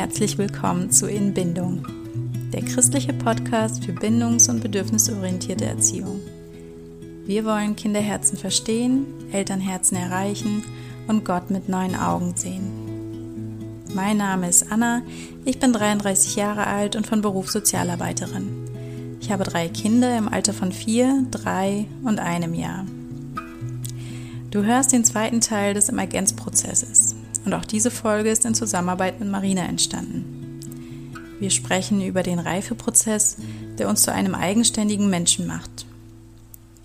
herzlich willkommen zu In Bindung, der christliche Podcast für bindungs- und bedürfnisorientierte Erziehung. Wir wollen Kinderherzen verstehen, Elternherzen erreichen und Gott mit neuen Augen sehen. Mein Name ist Anna, ich bin 33 Jahre alt und von Beruf Sozialarbeiterin. Ich habe drei Kinder im Alter von vier, drei und einem Jahr. Du hörst den zweiten Teil des Emergenzprozesses und auch diese Folge ist in Zusammenarbeit mit Marina entstanden. Wir sprechen über den Reifeprozess, der uns zu einem eigenständigen Menschen macht.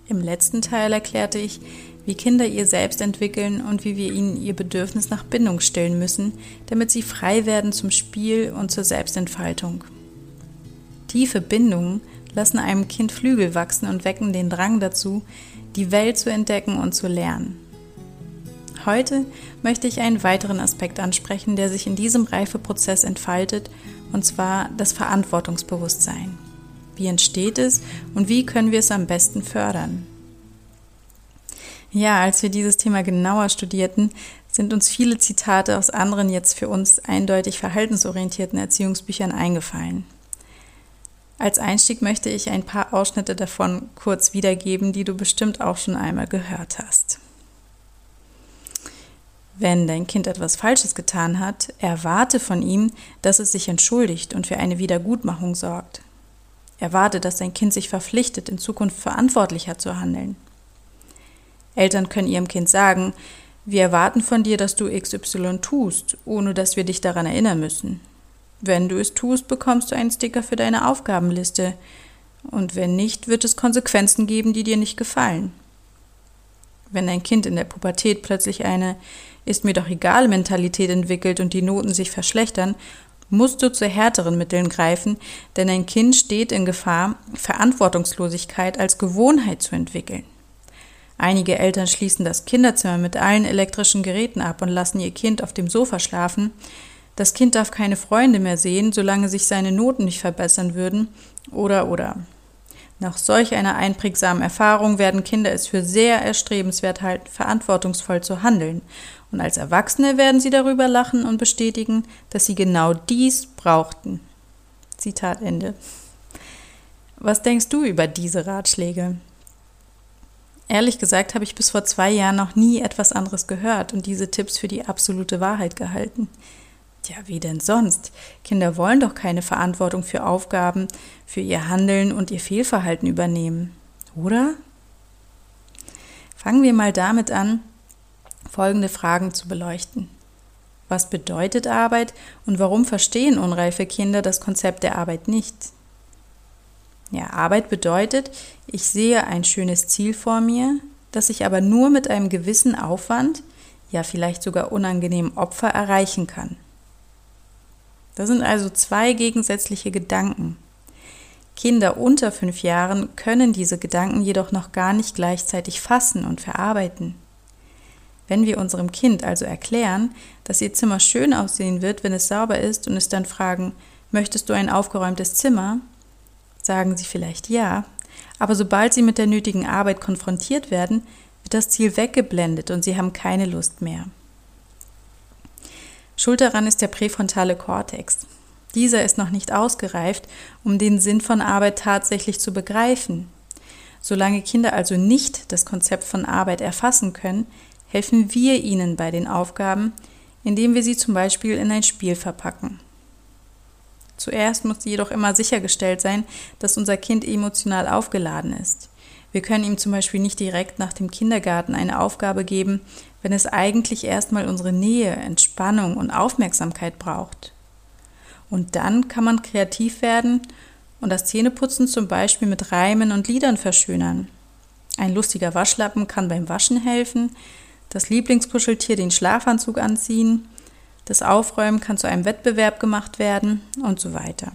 Im letzten Teil erklärte ich, wie Kinder ihr selbst entwickeln und wie wir ihnen ihr Bedürfnis nach Bindung stillen müssen, damit sie frei werden zum Spiel und zur Selbstentfaltung. Tiefe Bindungen lassen einem Kind Flügel wachsen und wecken den Drang dazu, die Welt zu entdecken und zu lernen. Heute möchte ich einen weiteren Aspekt ansprechen, der sich in diesem Reifeprozess entfaltet, und zwar das Verantwortungsbewusstsein. Wie entsteht es und wie können wir es am besten fördern? Ja, als wir dieses Thema genauer studierten, sind uns viele Zitate aus anderen jetzt für uns eindeutig verhaltensorientierten Erziehungsbüchern eingefallen. Als Einstieg möchte ich ein paar Ausschnitte davon kurz wiedergeben, die du bestimmt auch schon einmal gehört hast. Wenn dein Kind etwas Falsches getan hat, erwarte von ihm, dass es sich entschuldigt und für eine Wiedergutmachung sorgt. Erwarte, dass dein Kind sich verpflichtet, in Zukunft verantwortlicher zu handeln. Eltern können ihrem Kind sagen, wir erwarten von dir, dass du XY tust, ohne dass wir dich daran erinnern müssen. Wenn du es tust, bekommst du einen Sticker für deine Aufgabenliste. Und wenn nicht, wird es Konsequenzen geben, die dir nicht gefallen. Wenn dein Kind in der Pubertät plötzlich eine ist mir doch egal Mentalität entwickelt und die Noten sich verschlechtern, musst du zu härteren Mitteln greifen, denn ein Kind steht in Gefahr, Verantwortungslosigkeit als Gewohnheit zu entwickeln. Einige Eltern schließen das Kinderzimmer mit allen elektrischen Geräten ab und lassen ihr Kind auf dem Sofa schlafen, das Kind darf keine Freunde mehr sehen, solange sich seine Noten nicht verbessern würden, oder oder. Nach solch einer einprägsamen Erfahrung werden Kinder es für sehr erstrebenswert halten, verantwortungsvoll zu handeln. Und als Erwachsene werden sie darüber lachen und bestätigen, dass sie genau dies brauchten. Zitat Ende. Was denkst du über diese Ratschläge? Ehrlich gesagt habe ich bis vor zwei Jahren noch nie etwas anderes gehört und diese Tipps für die absolute Wahrheit gehalten. Ja, wie denn sonst? Kinder wollen doch keine Verantwortung für Aufgaben, für ihr Handeln und ihr Fehlverhalten übernehmen, oder? Fangen wir mal damit an, folgende Fragen zu beleuchten. Was bedeutet Arbeit und warum verstehen unreife Kinder das Konzept der Arbeit nicht? Ja, Arbeit bedeutet, ich sehe ein schönes Ziel vor mir, das ich aber nur mit einem gewissen Aufwand, ja vielleicht sogar unangenehmen Opfer erreichen kann. Das sind also zwei gegensätzliche Gedanken. Kinder unter fünf Jahren können diese Gedanken jedoch noch gar nicht gleichzeitig fassen und verarbeiten. Wenn wir unserem Kind also erklären, dass ihr Zimmer schön aussehen wird, wenn es sauber ist, und es dann fragen, möchtest du ein aufgeräumtes Zimmer? sagen sie vielleicht ja, aber sobald sie mit der nötigen Arbeit konfrontiert werden, wird das Ziel weggeblendet und sie haben keine Lust mehr. Schuld daran ist der präfrontale Kortex. Dieser ist noch nicht ausgereift, um den Sinn von Arbeit tatsächlich zu begreifen. Solange Kinder also nicht das Konzept von Arbeit erfassen können, helfen wir ihnen bei den Aufgaben, indem wir sie zum Beispiel in ein Spiel verpacken. Zuerst muss jedoch immer sichergestellt sein, dass unser Kind emotional aufgeladen ist. Wir können ihm zum Beispiel nicht direkt nach dem Kindergarten eine Aufgabe geben, wenn es eigentlich erstmal unsere Nähe, Entspannung und Aufmerksamkeit braucht. Und dann kann man kreativ werden und das Zähneputzen zum Beispiel mit Reimen und Liedern verschönern. Ein lustiger Waschlappen kann beim Waschen helfen, das Lieblingskuscheltier den Schlafanzug anziehen, das Aufräumen kann zu einem Wettbewerb gemacht werden und so weiter.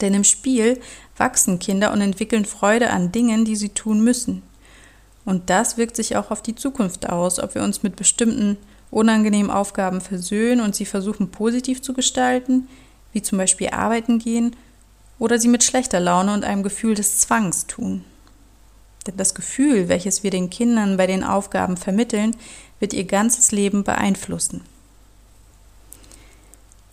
Denn im Spiel wachsen Kinder und entwickeln Freude an Dingen, die sie tun müssen. Und das wirkt sich auch auf die Zukunft aus, ob wir uns mit bestimmten unangenehmen Aufgaben versöhnen und sie versuchen positiv zu gestalten, wie zum Beispiel arbeiten gehen, oder sie mit schlechter Laune und einem Gefühl des Zwangs tun. Denn das Gefühl, welches wir den Kindern bei den Aufgaben vermitteln, wird ihr ganzes Leben beeinflussen.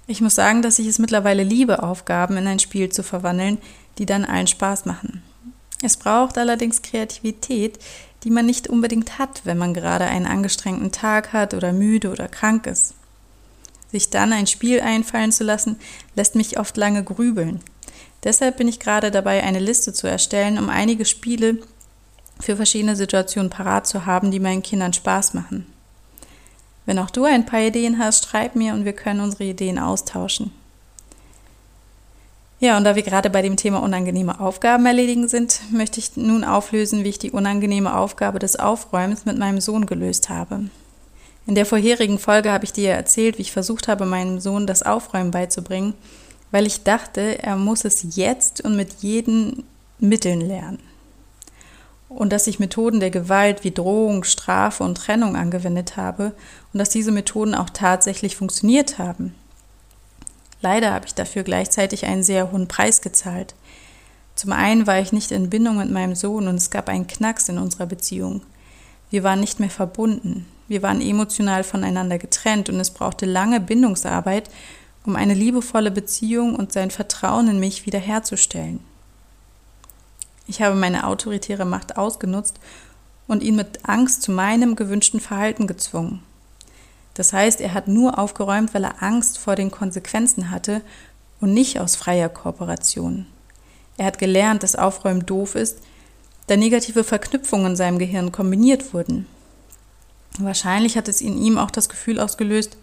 Ich muss sagen, dass ich es mittlerweile liebe, Aufgaben in ein Spiel zu verwandeln, die dann allen Spaß machen. Es braucht allerdings Kreativität, die man nicht unbedingt hat, wenn man gerade einen angestrengten Tag hat oder müde oder krank ist. Sich dann ein Spiel einfallen zu lassen, lässt mich oft lange grübeln. Deshalb bin ich gerade dabei, eine Liste zu erstellen, um einige Spiele für verschiedene Situationen parat zu haben, die meinen Kindern Spaß machen. Wenn auch du ein paar Ideen hast, schreib mir und wir können unsere Ideen austauschen. Ja, und da wir gerade bei dem Thema unangenehme Aufgaben erledigen sind, möchte ich nun auflösen, wie ich die unangenehme Aufgabe des Aufräumens mit meinem Sohn gelöst habe. In der vorherigen Folge habe ich dir erzählt, wie ich versucht habe, meinem Sohn das Aufräumen beizubringen, weil ich dachte, er muss es jetzt und mit jeden Mitteln lernen. Und dass ich Methoden der Gewalt wie Drohung, Strafe und Trennung angewendet habe und dass diese Methoden auch tatsächlich funktioniert haben. Leider habe ich dafür gleichzeitig einen sehr hohen Preis gezahlt. Zum einen war ich nicht in Bindung mit meinem Sohn und es gab einen Knacks in unserer Beziehung. Wir waren nicht mehr verbunden. Wir waren emotional voneinander getrennt und es brauchte lange Bindungsarbeit, um eine liebevolle Beziehung und sein Vertrauen in mich wiederherzustellen. Ich habe meine autoritäre Macht ausgenutzt und ihn mit Angst zu meinem gewünschten Verhalten gezwungen. Das heißt, er hat nur aufgeräumt, weil er Angst vor den Konsequenzen hatte und nicht aus freier Kooperation. Er hat gelernt, dass Aufräumen doof ist, da negative Verknüpfungen in seinem Gehirn kombiniert wurden. Wahrscheinlich hat es in ihm auch das Gefühl ausgelöst,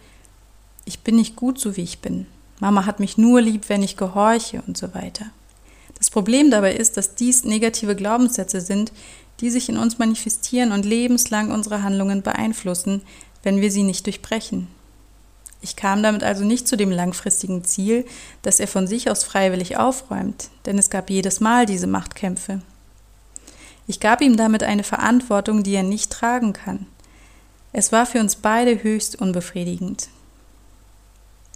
ich bin nicht gut so wie ich bin. Mama hat mich nur lieb, wenn ich gehorche und so weiter. Das Problem dabei ist, dass dies negative Glaubenssätze sind, die sich in uns manifestieren und lebenslang unsere Handlungen beeinflussen, wenn wir sie nicht durchbrechen. Ich kam damit also nicht zu dem langfristigen Ziel, dass er von sich aus freiwillig aufräumt, denn es gab jedes Mal diese Machtkämpfe. Ich gab ihm damit eine Verantwortung, die er nicht tragen kann. Es war für uns beide höchst unbefriedigend.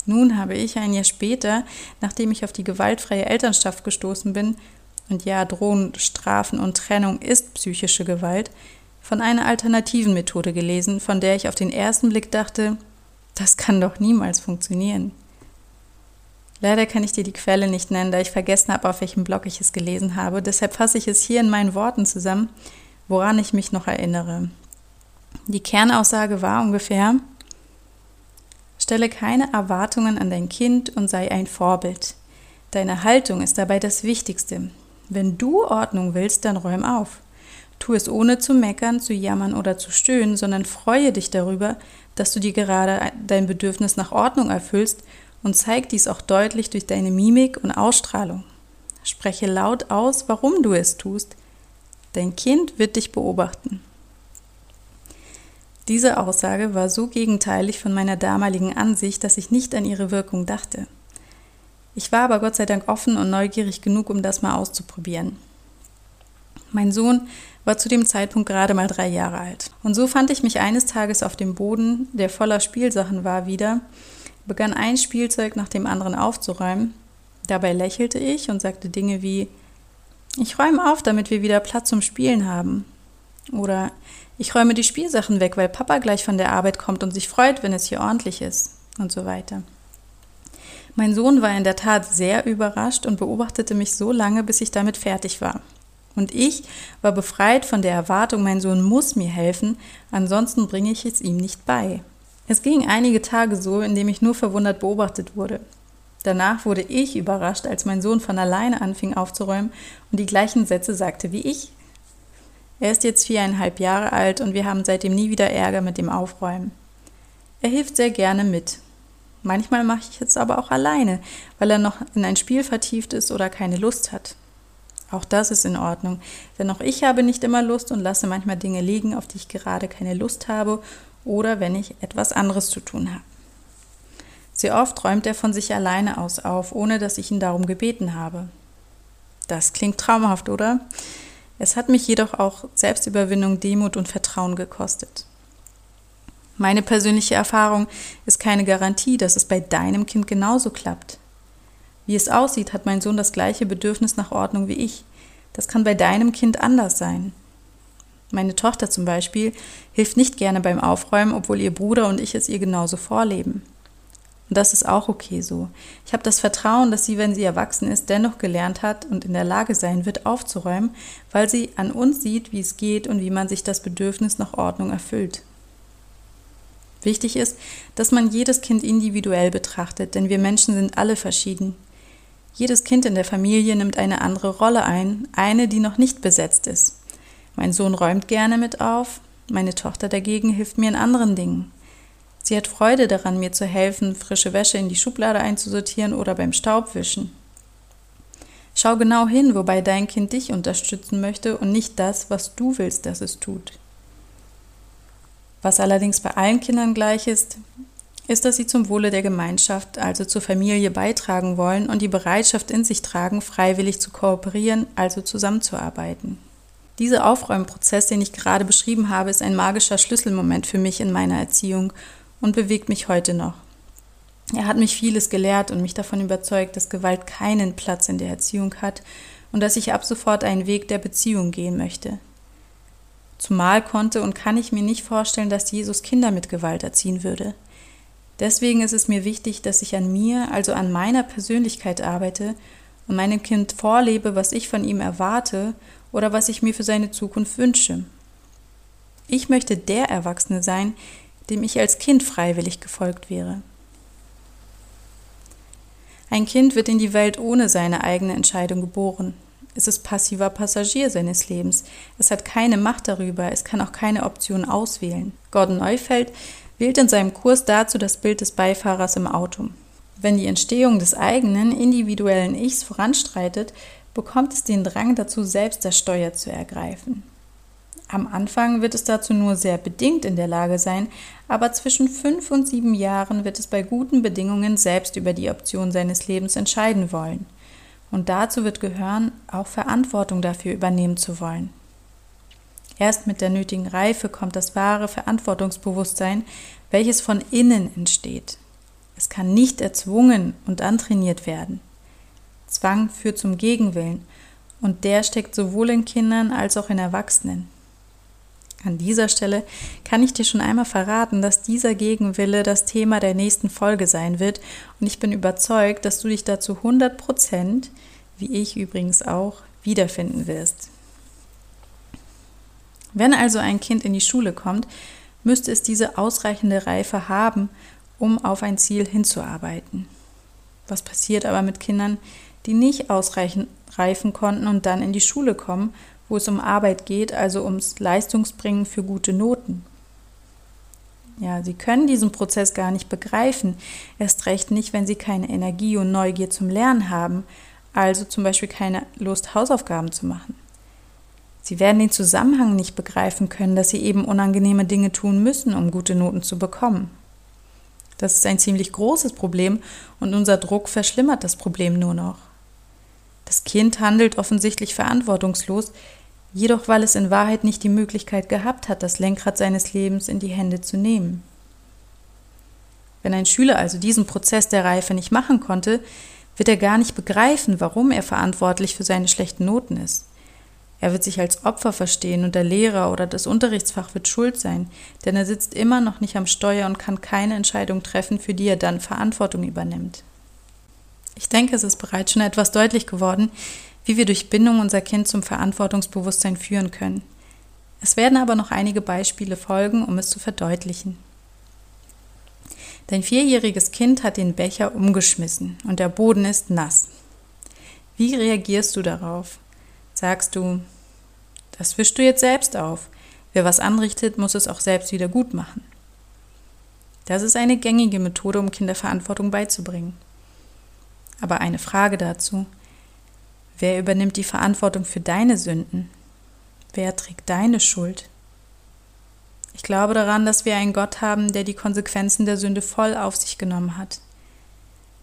Nun habe ich ein Jahr später, nachdem ich auf die gewaltfreie Elternschaft gestoßen bin, und ja, Drohen, Strafen und Trennung ist psychische Gewalt, von einer alternativen Methode gelesen, von der ich auf den ersten Blick dachte, das kann doch niemals funktionieren. Leider kann ich dir die Quelle nicht nennen, da ich vergessen habe, auf welchem Blog ich es gelesen habe. Deshalb fasse ich es hier in meinen Worten zusammen, woran ich mich noch erinnere. Die Kernaussage war ungefähr, stelle keine Erwartungen an dein Kind und sei ein Vorbild. Deine Haltung ist dabei das Wichtigste. Wenn du Ordnung willst, dann räum auf. Tu es ohne zu meckern, zu jammern oder zu stöhnen, sondern freue dich darüber, dass du dir gerade dein Bedürfnis nach Ordnung erfüllst und zeig dies auch deutlich durch deine Mimik und Ausstrahlung. Spreche laut aus, warum du es tust. Dein Kind wird dich beobachten. Diese Aussage war so gegenteilig von meiner damaligen Ansicht, dass ich nicht an ihre Wirkung dachte. Ich war aber Gott sei Dank offen und neugierig genug, um das mal auszuprobieren. Mein Sohn war zu dem Zeitpunkt gerade mal drei Jahre alt. Und so fand ich mich eines Tages auf dem Boden, der voller Spielsachen war, wieder, begann ein Spielzeug nach dem anderen aufzuräumen. Dabei lächelte ich und sagte Dinge wie Ich räume auf, damit wir wieder Platz zum Spielen haben. Oder ich räume die Spielsachen weg, weil Papa gleich von der Arbeit kommt und sich freut, wenn es hier ordentlich ist. Und so weiter. Mein Sohn war in der Tat sehr überrascht und beobachtete mich so lange, bis ich damit fertig war. Und ich war befreit von der Erwartung, mein Sohn muss mir helfen, ansonsten bringe ich es ihm nicht bei. Es ging einige Tage so, indem ich nur verwundert beobachtet wurde. Danach wurde ich überrascht, als mein Sohn von alleine anfing aufzuräumen und die gleichen Sätze sagte wie ich. Er ist jetzt viereinhalb Jahre alt und wir haben seitdem nie wieder Ärger mit dem Aufräumen. Er hilft sehr gerne mit. Manchmal mache ich es aber auch alleine, weil er noch in ein Spiel vertieft ist oder keine Lust hat. Auch das ist in Ordnung, denn auch ich habe nicht immer Lust und lasse manchmal Dinge liegen, auf die ich gerade keine Lust habe oder wenn ich etwas anderes zu tun habe. Sehr oft räumt er von sich alleine aus auf, ohne dass ich ihn darum gebeten habe. Das klingt traumhaft, oder? Es hat mich jedoch auch Selbstüberwindung, Demut und Vertrauen gekostet. Meine persönliche Erfahrung ist keine Garantie, dass es bei deinem Kind genauso klappt. Wie es aussieht, hat mein Sohn das gleiche Bedürfnis nach Ordnung wie ich. Das kann bei deinem Kind anders sein. Meine Tochter zum Beispiel, hilft nicht gerne beim Aufräumen, obwohl ihr Bruder und ich es ihr genauso vorleben. Und das ist auch okay so. Ich habe das Vertrauen, dass sie, wenn sie erwachsen ist, dennoch gelernt hat und in der Lage sein wird, aufzuräumen, weil sie an uns sieht, wie es geht und wie man sich das Bedürfnis nach Ordnung erfüllt. Wichtig ist, dass man jedes Kind individuell betrachtet, denn wir Menschen sind alle verschieden. Jedes Kind in der Familie nimmt eine andere Rolle ein, eine, die noch nicht besetzt ist. Mein Sohn räumt gerne mit auf, meine Tochter dagegen hilft mir in anderen Dingen. Sie hat Freude daran, mir zu helfen, frische Wäsche in die Schublade einzusortieren oder beim Staubwischen. Schau genau hin, wobei dein Kind dich unterstützen möchte und nicht das, was du willst, dass es tut. Was allerdings bei allen Kindern gleich ist, ist, dass sie zum Wohle der Gemeinschaft, also zur Familie beitragen wollen und die Bereitschaft in sich tragen, freiwillig zu kooperieren, also zusammenzuarbeiten. Dieser Aufräumprozess, den ich gerade beschrieben habe, ist ein magischer Schlüsselmoment für mich in meiner Erziehung und bewegt mich heute noch. Er hat mich vieles gelehrt und mich davon überzeugt, dass Gewalt keinen Platz in der Erziehung hat und dass ich ab sofort einen Weg der Beziehung gehen möchte. Zumal konnte und kann ich mir nicht vorstellen, dass Jesus Kinder mit Gewalt erziehen würde. Deswegen ist es mir wichtig, dass ich an mir, also an meiner Persönlichkeit arbeite und meinem Kind vorlebe, was ich von ihm erwarte oder was ich mir für seine Zukunft wünsche. Ich möchte der Erwachsene sein, dem ich als Kind freiwillig gefolgt wäre. Ein Kind wird in die Welt ohne seine eigene Entscheidung geboren. Es ist passiver Passagier seines Lebens. Es hat keine Macht darüber. Es kann auch keine Option auswählen. Gordon Neufeld wählt in seinem Kurs dazu das Bild des Beifahrers im Auto. Wenn die Entstehung des eigenen individuellen Ichs voranstreitet, bekommt es den Drang dazu, selbst das Steuer zu ergreifen. Am Anfang wird es dazu nur sehr bedingt in der Lage sein, aber zwischen fünf und sieben Jahren wird es bei guten Bedingungen selbst über die Option seines Lebens entscheiden wollen. Und dazu wird gehören, auch Verantwortung dafür übernehmen zu wollen. Erst mit der nötigen Reife kommt das wahre Verantwortungsbewusstsein, welches von innen entsteht. Es kann nicht erzwungen und antrainiert werden. Zwang führt zum Gegenwillen, und der steckt sowohl in Kindern als auch in Erwachsenen. An dieser Stelle kann ich dir schon einmal verraten, dass dieser Gegenwille das Thema der nächsten Folge sein wird und ich bin überzeugt, dass du dich dazu 100 Prozent, wie ich übrigens auch, wiederfinden wirst. Wenn also ein Kind in die Schule kommt, müsste es diese ausreichende Reife haben, um auf ein Ziel hinzuarbeiten. Was passiert aber mit Kindern, die nicht ausreichend reifen konnten und dann in die Schule kommen wo es um Arbeit geht, also ums Leistungsbringen für gute Noten. Ja, sie können diesen Prozess gar nicht begreifen, erst recht nicht, wenn sie keine Energie und Neugier zum Lernen haben, also zum Beispiel keine Lust, Hausaufgaben zu machen. Sie werden den Zusammenhang nicht begreifen können, dass sie eben unangenehme Dinge tun müssen, um gute Noten zu bekommen. Das ist ein ziemlich großes Problem und unser Druck verschlimmert das Problem nur noch. Das Kind handelt offensichtlich verantwortungslos, jedoch weil es in Wahrheit nicht die Möglichkeit gehabt hat, das Lenkrad seines Lebens in die Hände zu nehmen. Wenn ein Schüler also diesen Prozess der Reife nicht machen konnte, wird er gar nicht begreifen, warum er verantwortlich für seine schlechten Noten ist. Er wird sich als Opfer verstehen und der Lehrer oder das Unterrichtsfach wird schuld sein, denn er sitzt immer noch nicht am Steuer und kann keine Entscheidung treffen, für die er dann Verantwortung übernimmt. Ich denke, es ist bereits schon etwas deutlich geworden, wie wir durch Bindung unser Kind zum Verantwortungsbewusstsein führen können. Es werden aber noch einige Beispiele folgen, um es zu verdeutlichen. Dein vierjähriges Kind hat den Becher umgeschmissen und der Boden ist nass. Wie reagierst du darauf? Sagst du, das wischst du jetzt selbst auf. Wer was anrichtet, muss es auch selbst wieder gut machen. Das ist eine gängige Methode, um Kinderverantwortung beizubringen. Aber eine Frage dazu. Wer übernimmt die Verantwortung für deine Sünden? Wer trägt deine Schuld? Ich glaube daran, dass wir einen Gott haben, der die Konsequenzen der Sünde voll auf sich genommen hat.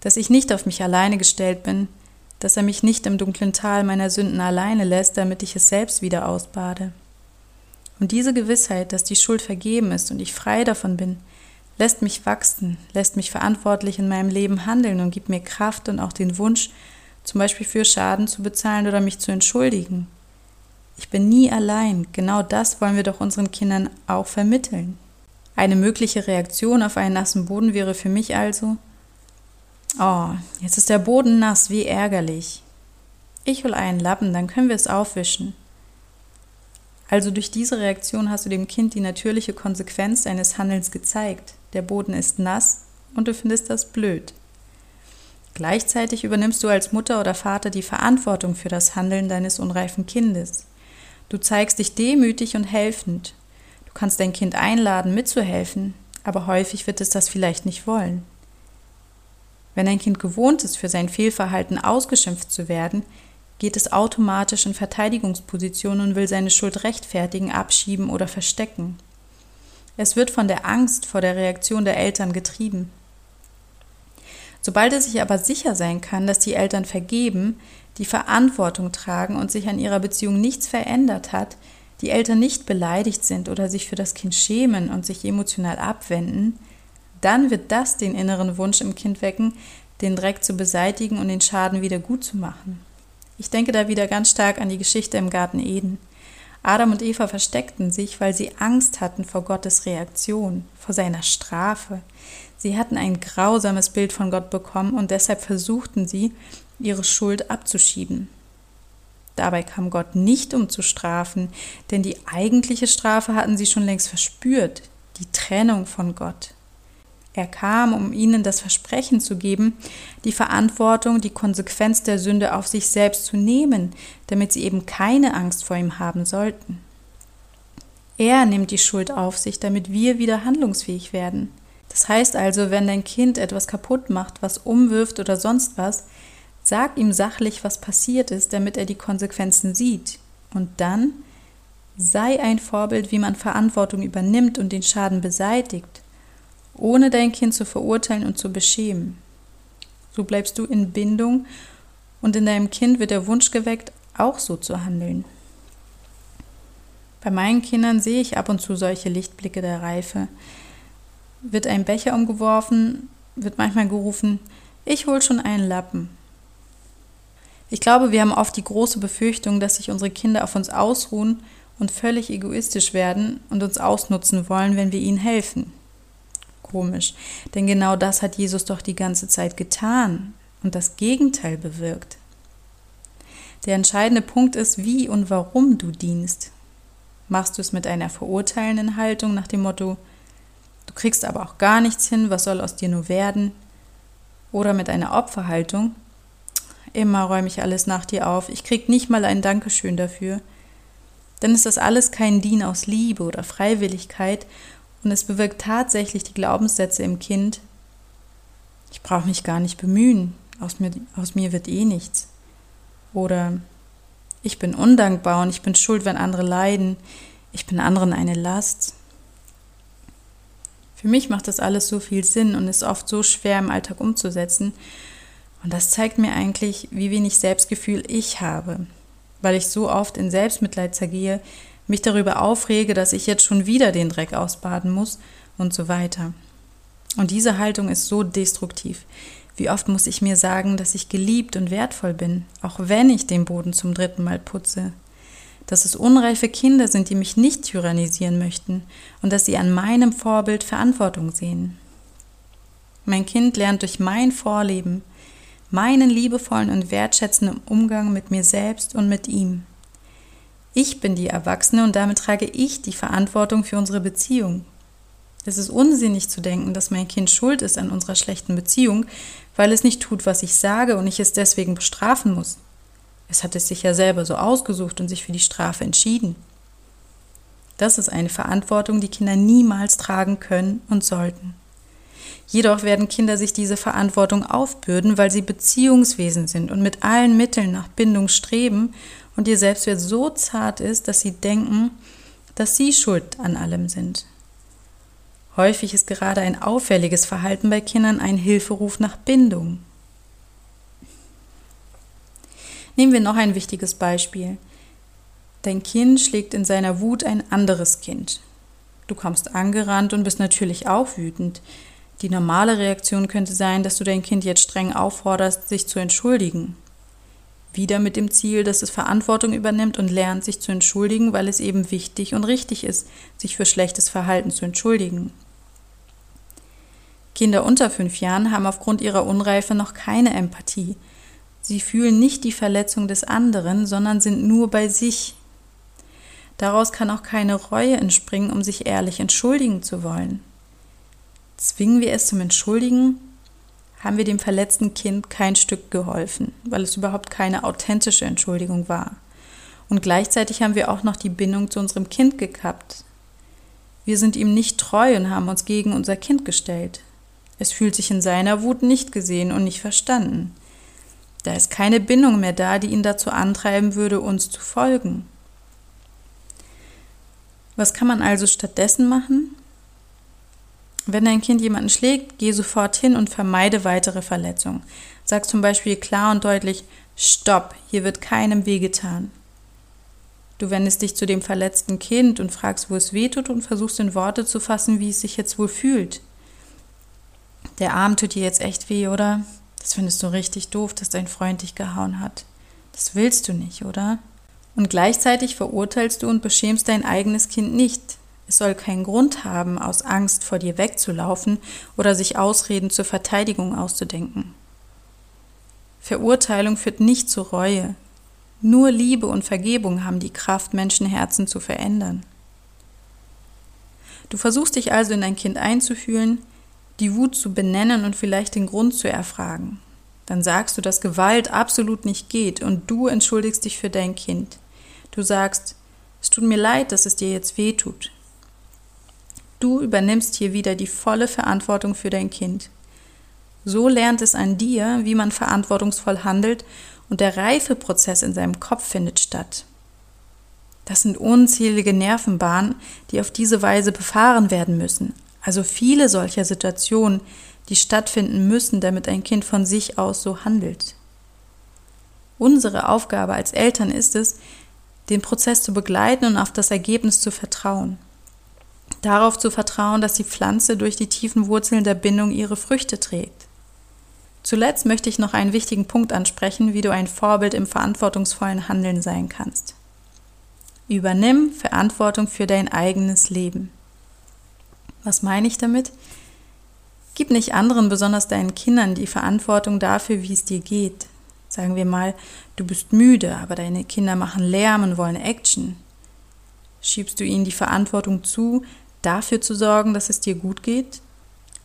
Dass ich nicht auf mich alleine gestellt bin, dass er mich nicht im dunklen Tal meiner Sünden alleine lässt, damit ich es selbst wieder ausbade. Und diese Gewissheit, dass die Schuld vergeben ist und ich frei davon bin, lässt mich wachsen, lässt mich verantwortlich in meinem Leben handeln und gibt mir Kraft und auch den Wunsch, zum Beispiel für Schaden zu bezahlen oder mich zu entschuldigen. Ich bin nie allein. Genau das wollen wir doch unseren Kindern auch vermitteln. Eine mögliche Reaktion auf einen nassen Boden wäre für mich also, Oh, jetzt ist der Boden nass, wie ärgerlich. Ich hol einen Lappen, dann können wir es aufwischen. Also durch diese Reaktion hast du dem Kind die natürliche Konsequenz deines Handelns gezeigt. Der Boden ist nass und du findest das blöd. Gleichzeitig übernimmst du als Mutter oder Vater die Verantwortung für das Handeln deines unreifen Kindes. Du zeigst dich demütig und helfend. Du kannst dein Kind einladen, mitzuhelfen, aber häufig wird es das vielleicht nicht wollen. Wenn ein Kind gewohnt ist, für sein Fehlverhalten ausgeschimpft zu werden, geht es automatisch in Verteidigungsposition und will seine Schuld rechtfertigen, abschieben oder verstecken. Es wird von der Angst vor der Reaktion der Eltern getrieben. Sobald es sich aber sicher sein kann, dass die Eltern vergeben, die Verantwortung tragen und sich an ihrer Beziehung nichts verändert hat, die Eltern nicht beleidigt sind oder sich für das Kind schämen und sich emotional abwenden, dann wird das den inneren Wunsch im Kind wecken, den Dreck zu beseitigen und den Schaden wieder gut zu machen. Ich denke da wieder ganz stark an die Geschichte im Garten Eden. Adam und Eva versteckten sich, weil sie Angst hatten vor Gottes Reaktion, vor seiner Strafe. Sie hatten ein grausames Bild von Gott bekommen und deshalb versuchten sie, ihre Schuld abzuschieben. Dabei kam Gott nicht, um zu strafen, denn die eigentliche Strafe hatten sie schon längst verspürt, die Trennung von Gott. Er kam, um ihnen das Versprechen zu geben, die Verantwortung, die Konsequenz der Sünde auf sich selbst zu nehmen, damit sie eben keine Angst vor ihm haben sollten. Er nimmt die Schuld auf sich, damit wir wieder handlungsfähig werden. Das heißt also, wenn dein Kind etwas kaputt macht, was umwirft oder sonst was, sag ihm sachlich, was passiert ist, damit er die Konsequenzen sieht. Und dann sei ein Vorbild, wie man Verantwortung übernimmt und den Schaden beseitigt ohne dein Kind zu verurteilen und zu beschämen. So bleibst du in Bindung und in deinem Kind wird der Wunsch geweckt, auch so zu handeln. Bei meinen Kindern sehe ich ab und zu solche Lichtblicke der Reife. Wird ein Becher umgeworfen, wird manchmal gerufen, ich hol schon einen Lappen. Ich glaube, wir haben oft die große Befürchtung, dass sich unsere Kinder auf uns ausruhen und völlig egoistisch werden und uns ausnutzen wollen, wenn wir ihnen helfen komisch. Denn genau das hat Jesus doch die ganze Zeit getan und das Gegenteil bewirkt. Der entscheidende Punkt ist, wie und warum du dienst. Machst du es mit einer verurteilenden Haltung nach dem Motto, du kriegst aber auch gar nichts hin, was soll aus dir nur werden? Oder mit einer Opferhaltung, immer räume ich alles nach dir auf, ich krieg nicht mal ein Dankeschön dafür. Dann ist das alles kein Dien aus Liebe oder Freiwilligkeit und es bewirkt tatsächlich die Glaubenssätze im Kind, ich brauche mich gar nicht bemühen, aus mir, aus mir wird eh nichts. Oder ich bin undankbar und ich bin schuld, wenn andere leiden, ich bin anderen eine Last. Für mich macht das alles so viel Sinn und ist oft so schwer im Alltag umzusetzen. Und das zeigt mir eigentlich, wie wenig Selbstgefühl ich habe, weil ich so oft in Selbstmitleid zergehe, mich darüber aufrege, dass ich jetzt schon wieder den Dreck ausbaden muss und so weiter. Und diese Haltung ist so destruktiv. Wie oft muss ich mir sagen, dass ich geliebt und wertvoll bin, auch wenn ich den Boden zum dritten Mal putze. Dass es unreife Kinder sind, die mich nicht tyrannisieren möchten und dass sie an meinem Vorbild Verantwortung sehen. Mein Kind lernt durch mein Vorleben, meinen liebevollen und wertschätzenden Umgang mit mir selbst und mit ihm. Ich bin die Erwachsene und damit trage ich die Verantwortung für unsere Beziehung. Es ist unsinnig zu denken, dass mein Kind schuld ist an unserer schlechten Beziehung, weil es nicht tut, was ich sage und ich es deswegen bestrafen muss. Es hat es sich ja selber so ausgesucht und sich für die Strafe entschieden. Das ist eine Verantwortung, die Kinder niemals tragen können und sollten. Jedoch werden Kinder sich diese Verantwortung aufbürden, weil sie Beziehungswesen sind und mit allen Mitteln nach Bindung streben und ihr Selbstwert so zart ist, dass sie denken, dass sie schuld an allem sind. Häufig ist gerade ein auffälliges Verhalten bei Kindern ein Hilferuf nach Bindung. Nehmen wir noch ein wichtiges Beispiel. Dein Kind schlägt in seiner Wut ein anderes Kind. Du kommst angerannt und bist natürlich auch wütend. Die normale Reaktion könnte sein, dass du dein Kind jetzt streng aufforderst, sich zu entschuldigen. Wieder mit dem Ziel, dass es Verantwortung übernimmt und lernt, sich zu entschuldigen, weil es eben wichtig und richtig ist, sich für schlechtes Verhalten zu entschuldigen. Kinder unter fünf Jahren haben aufgrund ihrer Unreife noch keine Empathie. Sie fühlen nicht die Verletzung des anderen, sondern sind nur bei sich. Daraus kann auch keine Reue entspringen, um sich ehrlich entschuldigen zu wollen. Zwingen wir es zum Entschuldigen, haben wir dem verletzten Kind kein Stück geholfen, weil es überhaupt keine authentische Entschuldigung war. Und gleichzeitig haben wir auch noch die Bindung zu unserem Kind gekappt. Wir sind ihm nicht treu und haben uns gegen unser Kind gestellt. Es fühlt sich in seiner Wut nicht gesehen und nicht verstanden. Da ist keine Bindung mehr da, die ihn dazu antreiben würde, uns zu folgen. Was kann man also stattdessen machen? Wenn dein Kind jemanden schlägt, geh sofort hin und vermeide weitere Verletzungen. Sag zum Beispiel klar und deutlich, Stopp, hier wird keinem wehgetan. Du wendest dich zu dem verletzten Kind und fragst, wo es weh tut und versuchst in Worte zu fassen, wie es sich jetzt wohl fühlt. Der Arm tut dir jetzt echt weh, oder? Das findest du richtig doof, dass dein Freund dich gehauen hat. Das willst du nicht, oder? Und gleichzeitig verurteilst du und beschämst dein eigenes Kind nicht. Es soll keinen Grund haben, aus Angst vor dir wegzulaufen oder sich Ausreden zur Verteidigung auszudenken. Verurteilung führt nicht zur Reue. Nur Liebe und Vergebung haben die Kraft, Menschenherzen zu verändern. Du versuchst dich also in dein Kind einzufühlen, die Wut zu benennen und vielleicht den Grund zu erfragen. Dann sagst du, dass Gewalt absolut nicht geht und du entschuldigst dich für dein Kind. Du sagst, es tut mir leid, dass es dir jetzt weh tut. Du übernimmst hier wieder die volle Verantwortung für dein Kind. So lernt es an dir, wie man verantwortungsvoll handelt und der Reifeprozess in seinem Kopf findet statt. Das sind unzählige Nervenbahnen, die auf diese Weise befahren werden müssen. Also viele solcher Situationen, die stattfinden müssen, damit ein Kind von sich aus so handelt. Unsere Aufgabe als Eltern ist es, den Prozess zu begleiten und auf das Ergebnis zu vertrauen darauf zu vertrauen, dass die Pflanze durch die tiefen Wurzeln der Bindung ihre Früchte trägt. Zuletzt möchte ich noch einen wichtigen Punkt ansprechen, wie du ein Vorbild im verantwortungsvollen Handeln sein kannst. Übernimm Verantwortung für dein eigenes Leben. Was meine ich damit? Gib nicht anderen, besonders deinen Kindern, die Verantwortung dafür, wie es dir geht. Sagen wir mal, du bist müde, aber deine Kinder machen Lärm und wollen Action. Schiebst du ihnen die Verantwortung zu, dafür zu sorgen, dass es dir gut geht?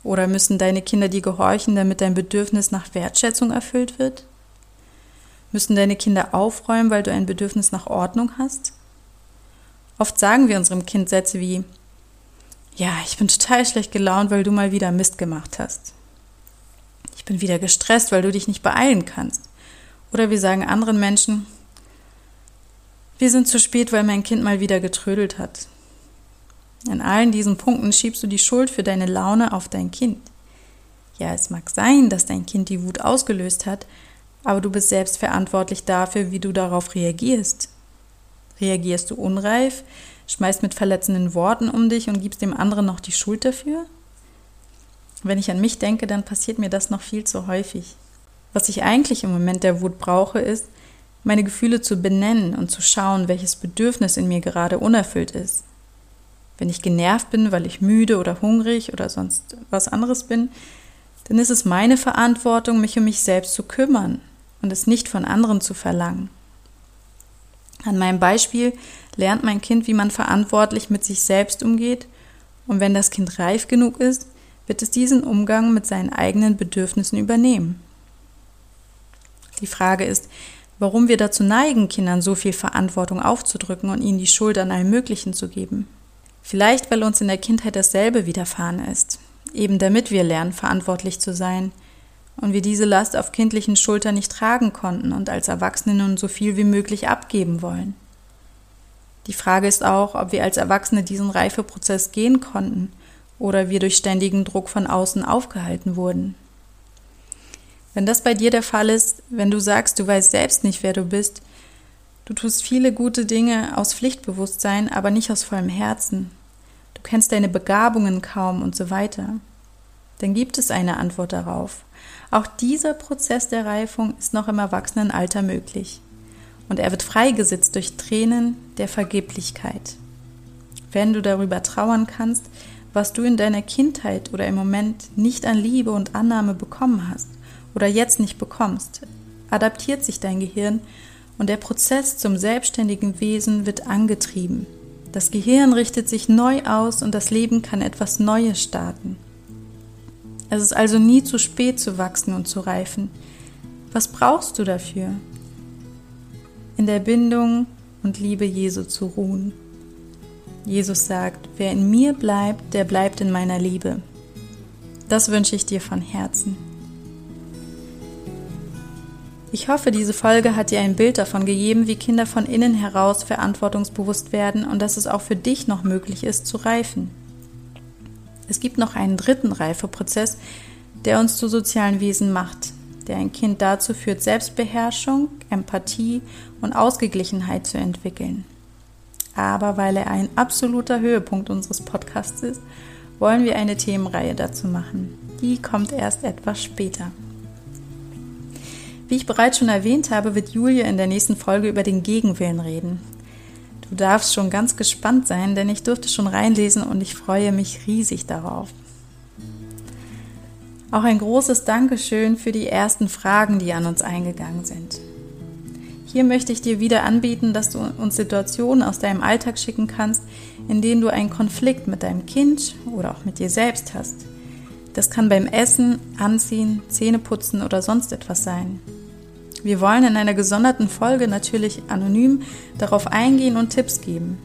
Oder müssen deine Kinder dir gehorchen, damit dein Bedürfnis nach Wertschätzung erfüllt wird? Müssen deine Kinder aufräumen, weil du ein Bedürfnis nach Ordnung hast? Oft sagen wir unserem Kind Sätze wie, ja, ich bin total schlecht gelaunt, weil du mal wieder Mist gemacht hast. Ich bin wieder gestresst, weil du dich nicht beeilen kannst. Oder wir sagen anderen Menschen, wir sind zu spät, weil mein Kind mal wieder getrödelt hat. In allen diesen Punkten schiebst du die Schuld für deine Laune auf dein Kind. Ja, es mag sein, dass dein Kind die Wut ausgelöst hat, aber du bist selbst verantwortlich dafür, wie du darauf reagierst. Reagierst du unreif, schmeißt mit verletzenden Worten um dich und gibst dem anderen noch die Schuld dafür? Wenn ich an mich denke, dann passiert mir das noch viel zu häufig. Was ich eigentlich im Moment der Wut brauche, ist, meine Gefühle zu benennen und zu schauen, welches Bedürfnis in mir gerade unerfüllt ist. Wenn ich genervt bin, weil ich müde oder hungrig oder sonst was anderes bin, dann ist es meine Verantwortung, mich um mich selbst zu kümmern und es nicht von anderen zu verlangen. An meinem Beispiel lernt mein Kind, wie man verantwortlich mit sich selbst umgeht, und wenn das Kind reif genug ist, wird es diesen Umgang mit seinen eigenen Bedürfnissen übernehmen. Die Frage ist, warum wir dazu neigen, Kindern so viel Verantwortung aufzudrücken und ihnen die Schuld an allem Möglichen zu geben. Vielleicht, weil uns in der Kindheit dasselbe widerfahren ist, eben damit wir lernen, verantwortlich zu sein und wir diese Last auf kindlichen Schultern nicht tragen konnten und als Erwachsene nun so viel wie möglich abgeben wollen. Die Frage ist auch, ob wir als Erwachsene diesen Reifeprozess gehen konnten oder wir durch ständigen Druck von außen aufgehalten wurden. Wenn das bei dir der Fall ist, wenn du sagst, du weißt selbst nicht, wer du bist, Du tust viele gute Dinge aus Pflichtbewusstsein, aber nicht aus vollem Herzen. Du kennst deine Begabungen kaum und so weiter. Dann gibt es eine Antwort darauf. Auch dieser Prozess der Reifung ist noch im Erwachsenenalter möglich. Und er wird freigesetzt durch Tränen der Vergeblichkeit. Wenn du darüber trauern kannst, was du in deiner Kindheit oder im Moment nicht an Liebe und Annahme bekommen hast oder jetzt nicht bekommst, adaptiert sich dein Gehirn und der Prozess zum selbstständigen Wesen wird angetrieben. Das Gehirn richtet sich neu aus und das Leben kann etwas Neues starten. Es ist also nie zu spät zu wachsen und zu reifen. Was brauchst du dafür? In der Bindung und Liebe Jesu zu ruhen. Jesus sagt, wer in mir bleibt, der bleibt in meiner Liebe. Das wünsche ich dir von Herzen. Ich hoffe, diese Folge hat dir ein Bild davon gegeben, wie Kinder von innen heraus verantwortungsbewusst werden und dass es auch für dich noch möglich ist zu reifen. Es gibt noch einen dritten Reifeprozess, der uns zu sozialen Wesen macht, der ein Kind dazu führt, Selbstbeherrschung, Empathie und Ausgeglichenheit zu entwickeln. Aber weil er ein absoluter Höhepunkt unseres Podcasts ist, wollen wir eine Themenreihe dazu machen. Die kommt erst etwas später. Wie ich bereits schon erwähnt habe, wird Julia in der nächsten Folge über den Gegenwillen reden. Du darfst schon ganz gespannt sein, denn ich durfte schon reinlesen und ich freue mich riesig darauf. Auch ein großes Dankeschön für die ersten Fragen, die an uns eingegangen sind. Hier möchte ich dir wieder anbieten, dass du uns Situationen aus deinem Alltag schicken kannst, in denen du einen Konflikt mit deinem Kind oder auch mit dir selbst hast. Das kann beim Essen, Anziehen, Zähneputzen oder sonst etwas sein. Wir wollen in einer gesonderten Folge natürlich anonym darauf eingehen und Tipps geben.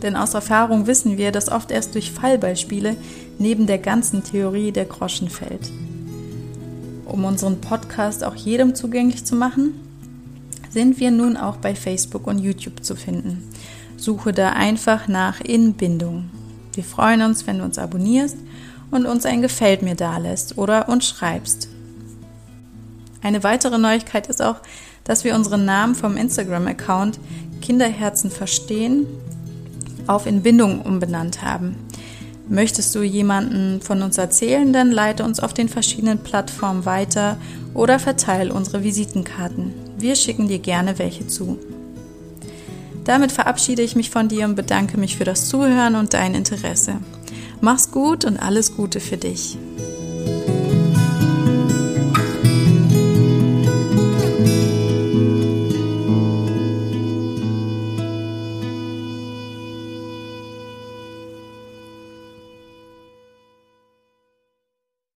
Denn aus Erfahrung wissen wir, dass oft erst durch Fallbeispiele neben der ganzen Theorie der Groschen fällt. Um unseren Podcast auch jedem zugänglich zu machen, sind wir nun auch bei Facebook und YouTube zu finden. Suche da einfach nach Inbindung. Wir freuen uns, wenn du uns abonnierst und uns ein Gefällt mir dalässt oder uns schreibst. Eine weitere Neuigkeit ist auch, dass wir unseren Namen vom Instagram-Account Kinderherzen verstehen auf in Bindung umbenannt haben. Möchtest du jemanden von uns erzählen, dann leite uns auf den verschiedenen Plattformen weiter oder verteile unsere Visitenkarten. Wir schicken dir gerne welche zu. Damit verabschiede ich mich von dir und bedanke mich für das Zuhören und dein Interesse. Mach's gut und alles Gute für dich.